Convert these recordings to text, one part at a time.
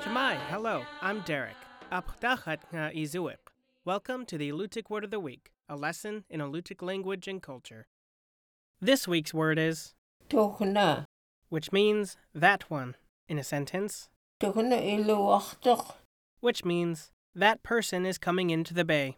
Cama'i, hello, I'm Derek. Apdachat nga izuik. Welcome to the Alutiiq Word of the Week, a lesson in Alutiiq language and culture. This week's word is, Tuhna. which means that one, in a sentence, which means that person is coming into the bay.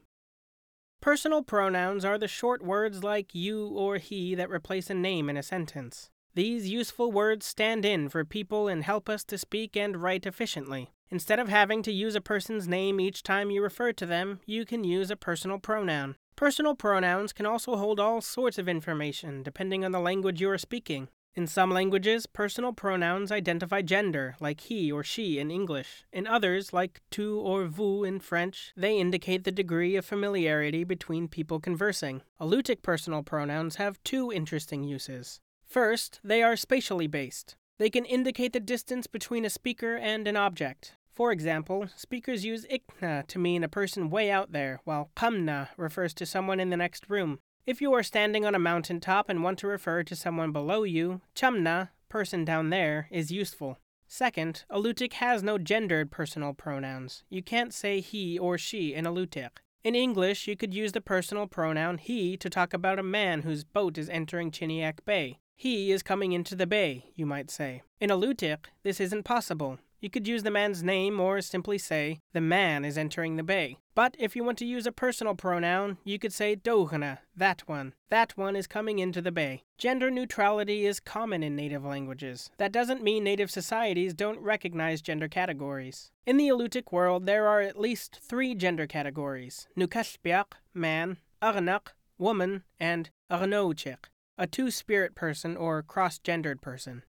Personal pronouns are the short words like you or he that replace a name in a sentence. These useful words stand in for people and help us to speak and write efficiently. Instead of having to use a person's name each time you refer to them, you can use a personal pronoun. Personal pronouns can also hold all sorts of information depending on the language you are speaking. In some languages, personal pronouns identify gender, like he or she in English. In others, like tu or vous in French, they indicate the degree of familiarity between people conversing. Alutiiq personal pronouns have two interesting uses. First, they are spatially based. They can indicate the distance between a speaker and an object. For example, speakers use ikna to mean a person way out there, while kamna refers to someone in the next room. If you are standing on a mountaintop and want to refer to someone below you, chumna, person down there, is useful. Second, Alutiiq has no gendered personal pronouns. You can't say he or she in Alutiiq. In English, you could use the personal pronoun he to talk about a man whose boat is entering Chiniak Bay. He is coming into the bay, you might say. In Alutiiq, this isn't possible. You could use the man's name or simply say, the man is entering the bay. But if you want to use a personal pronoun, you could say dohana, that one. That one is coming into the bay. Gender neutrality is common in native languages. That doesn't mean native societies don't recognize gender categories. In the Alutiiq world, there are at least three gender categories Nukashpiak, man, Aranak, woman, and Aranouchik, a two spirit person or cross gendered person.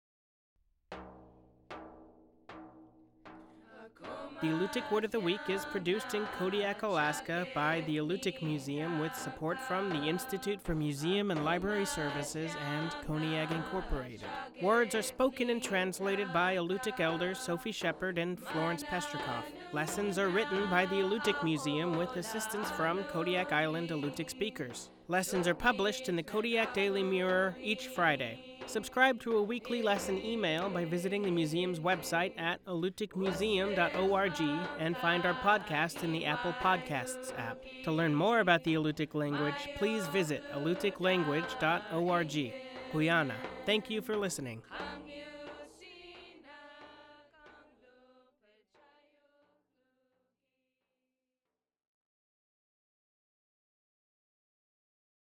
The Alutiiq Word of the Week is produced in Kodiak, Alaska by the Alutiiq Museum with support from the Institute for Museum and Library Services and Koniag Incorporated. Words are spoken and translated by Alutiiq elders Sophie Shepard and Florence Pestrikoff. Lessons are written by the Alutiiq Museum with assistance from Kodiak Island Alutiiq speakers. Lessons are published in the Kodiak Daily Mirror each Friday. Subscribe to a weekly lesson email by visiting the museum's website at alutiiqmuseum.org and find our podcast in the Apple Podcasts app. To learn more about the Alutiiq language, please visit alutiiqlanguage.org. Quyanaa. Thank you for listening.